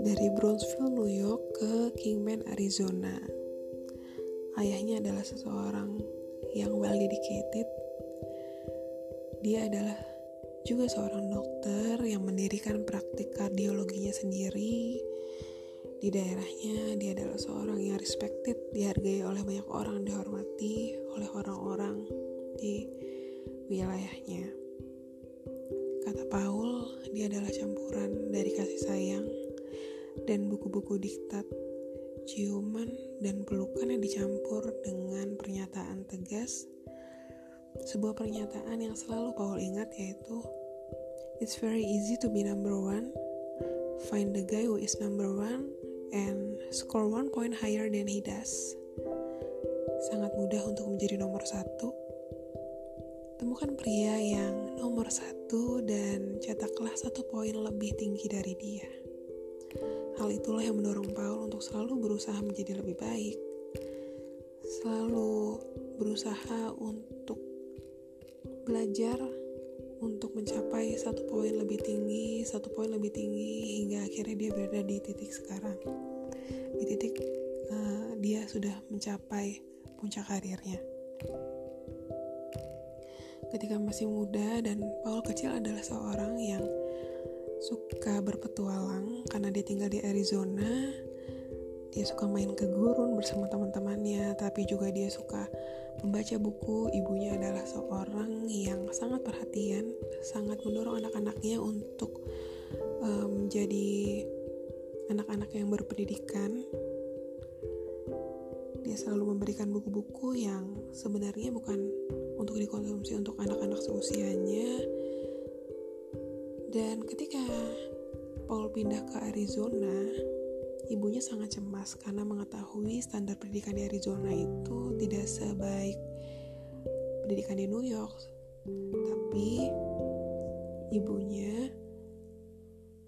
dari Brownsville, New York ke Kingman, Arizona. Ayahnya adalah seseorang yang well dedicated. Dia adalah juga seorang dokter yang mendirikan praktik kardiologinya sendiri. Di daerahnya, dia adalah seorang yang respected, dihargai oleh banyak orang, dihormati oleh orang-orang di wilayahnya. Kata Paul, dia adalah campuran dari kasih sayang dan buku-buku diktat, ciuman dan pelukan yang dicampur dengan pernyataan tegas. Sebuah pernyataan yang selalu Paul ingat yaitu It's very easy to be number one. Find the guy who is number one and score one point higher than he does. Sangat mudah untuk menjadi nomor satu Temukan pria yang nomor satu dan cetaklah satu poin lebih tinggi dari dia. Hal itulah yang mendorong Paul untuk selalu berusaha menjadi lebih baik, selalu berusaha untuk belajar untuk mencapai satu poin lebih tinggi, satu poin lebih tinggi hingga akhirnya dia berada di titik sekarang. Di titik uh, dia sudah mencapai puncak karirnya ketika masih muda dan Paul kecil adalah seorang yang suka berpetualang karena dia tinggal di Arizona. Dia suka main ke gurun bersama teman-temannya, tapi juga dia suka membaca buku. Ibunya adalah seorang yang sangat perhatian, sangat mendorong anak-anaknya untuk um, menjadi anak-anak yang berpendidikan. Dia selalu memberikan buku-buku yang sebenarnya bukan untuk dikonsumsi untuk anak-anak seusianya. Dan ketika Paul pindah ke Arizona, ibunya sangat cemas karena mengetahui standar pendidikan di Arizona itu tidak sebaik pendidikan di New York. Tapi ibunya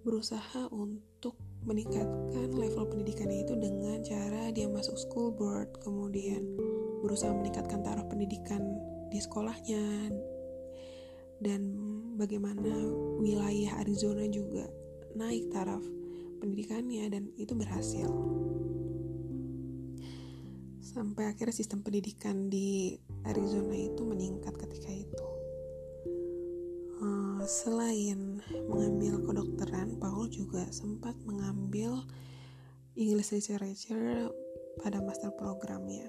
berusaha untuk meningkatkan level pendidikannya itu dengan cara dia masuk school board, kemudian berusaha meningkatkan taraf pendidikan di sekolahnya dan bagaimana wilayah Arizona juga naik taraf pendidikannya dan itu berhasil. Sampai akhirnya sistem pendidikan di Arizona itu meningkat ketika itu. Uh, selain mengambil kedokteran Paul juga sempat mengambil English Literature pada master programnya.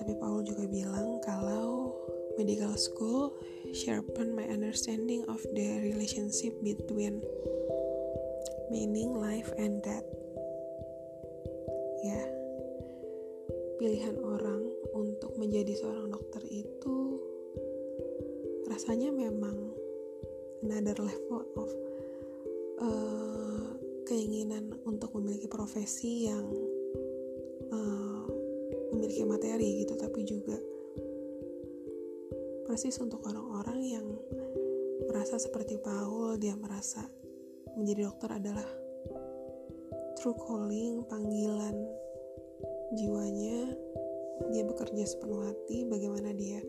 Tapi Paul juga bilang kalau medical school sharpen my understanding of the relationship between meaning, life, and death. Ya, pilihan orang untuk menjadi seorang dokter itu rasanya memang another level of uh, keinginan untuk memiliki profesi yang memiliki materi gitu tapi juga persis untuk orang-orang yang merasa seperti Paul dia merasa menjadi dokter adalah true calling panggilan jiwanya. Dia bekerja sepenuh hati bagaimana dia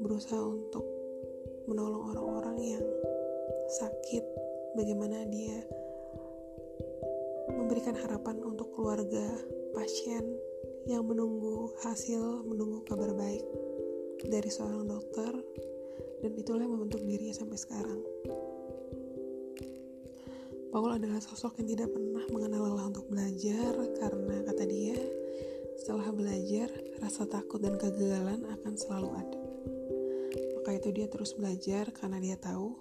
berusaha untuk menolong orang-orang yang sakit bagaimana dia memberikan harapan untuk keluarga pasien yang menunggu hasil, menunggu kabar baik dari seorang dokter, dan itulah yang membentuk dirinya sampai sekarang. Paul adalah sosok yang tidak pernah mengenal lelah untuk belajar karena kata dia, setelah belajar, rasa takut dan kegagalan akan selalu ada. Maka itu dia terus belajar karena dia tahu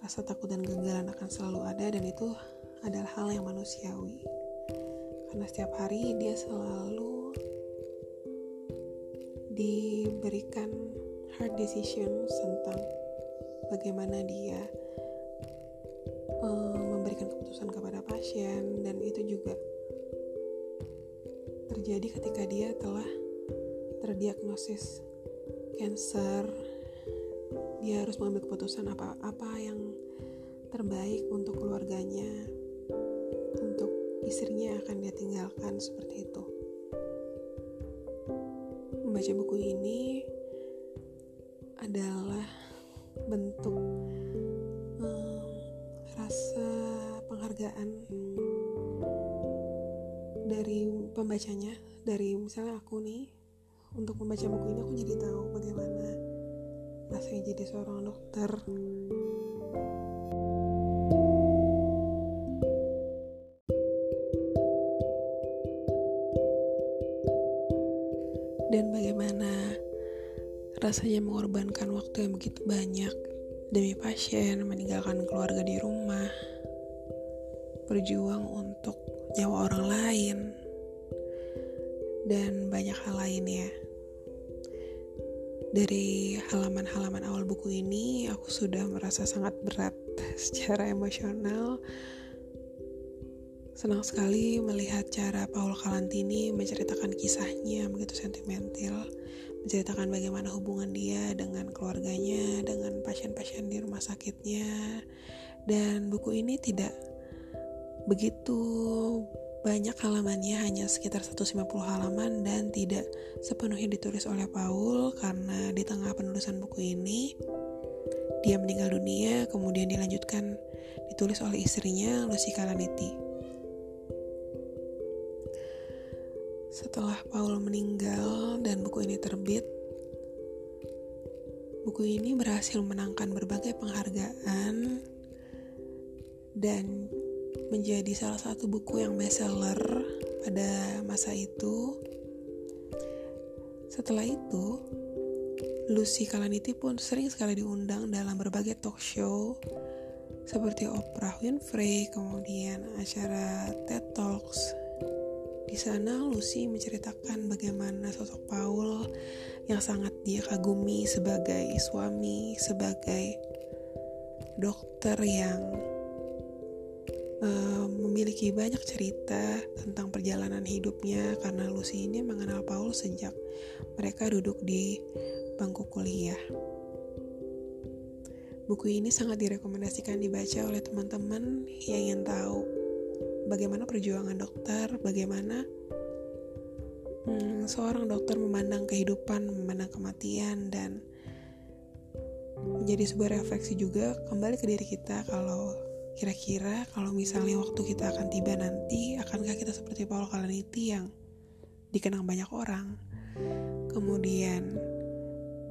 rasa takut dan kegagalan akan selalu ada dan itu adalah hal yang manusiawi karena setiap hari dia selalu diberikan hard decision tentang bagaimana dia um, memberikan keputusan kepada pasien dan itu juga terjadi ketika dia telah terdiagnosis cancer dia harus mengambil keputusan apa apa yang terbaik untuk keluarganya istrinya akan dia tinggalkan seperti itu. Membaca buku ini adalah bentuk um, rasa penghargaan dari pembacanya. Dari misalnya aku nih untuk membaca buku ini aku jadi tahu bagaimana rasanya jadi seorang dokter bagaimana rasanya mengorbankan waktu yang begitu banyak demi pasien, meninggalkan keluarga di rumah, berjuang untuk nyawa orang lain, dan banyak hal lain ya. Dari halaman-halaman awal buku ini, aku sudah merasa sangat berat secara emosional Senang sekali melihat cara Paul Kalantini menceritakan kisahnya begitu sentimental, menceritakan bagaimana hubungan dia dengan keluarganya, dengan pasien-pasien di rumah sakitnya. Dan buku ini tidak begitu banyak halamannya, hanya sekitar 150 halaman dan tidak sepenuhnya ditulis oleh Paul karena di tengah penulisan buku ini dia meninggal dunia, kemudian dilanjutkan ditulis oleh istrinya Lucy Kalaniti. Setelah Paul meninggal dan buku ini terbit, buku ini berhasil menangkan berbagai penghargaan dan menjadi salah satu buku yang bestseller pada masa itu. Setelah itu, Lucy Kalaniti pun sering sekali diundang dalam berbagai talk show seperti Oprah Winfrey, kemudian acara TED Talks, di sana Lucy menceritakan bagaimana sosok Paul yang sangat dia kagumi sebagai suami, sebagai dokter yang uh, memiliki banyak cerita tentang perjalanan hidupnya karena Lucy ini mengenal Paul sejak mereka duduk di bangku kuliah. Buku ini sangat direkomendasikan dibaca oleh teman-teman yang ingin tahu bagaimana perjuangan dokter, bagaimana hmm, seorang dokter memandang kehidupan, memandang kematian, dan menjadi sebuah refleksi juga kembali ke diri kita kalau kira-kira kalau misalnya waktu kita akan tiba nanti, akankah kita seperti Paul Kalaniti yang dikenang banyak orang, kemudian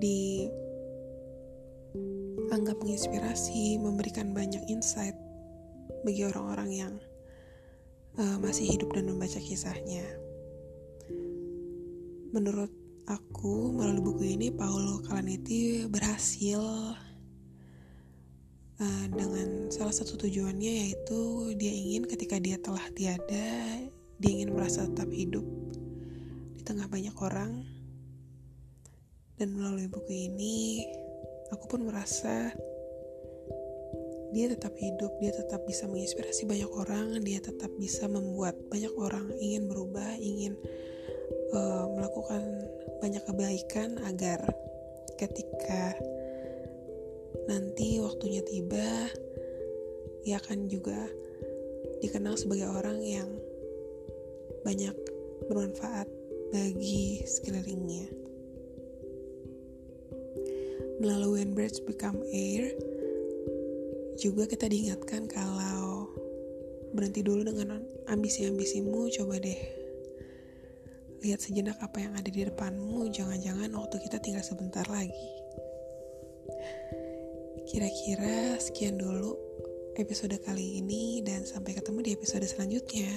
dianggap menginspirasi, memberikan banyak insight bagi orang-orang yang uh, masih hidup dan membaca kisahnya. Menurut aku, melalui buku ini, Paul Kalanetti berhasil uh, dengan salah satu tujuannya yaitu dia ingin ketika dia telah tiada, dia ingin merasa tetap hidup di tengah banyak orang. Dan melalui buku ini, aku pun merasa dia tetap hidup, dia tetap bisa menginspirasi banyak orang, dia tetap bisa membuat banyak orang ingin berubah, ingin uh, melakukan banyak kebaikan agar ketika nanti waktunya tiba, ia akan juga dikenal sebagai orang yang banyak bermanfaat bagi sekelilingnya. Melalui When Birds Become Air, juga kita diingatkan kalau berhenti dulu dengan ambisi-ambisimu, coba deh lihat sejenak apa yang ada di depanmu, jangan-jangan waktu kita tinggal sebentar lagi. Kira-kira sekian dulu episode kali ini dan sampai ketemu di episode selanjutnya.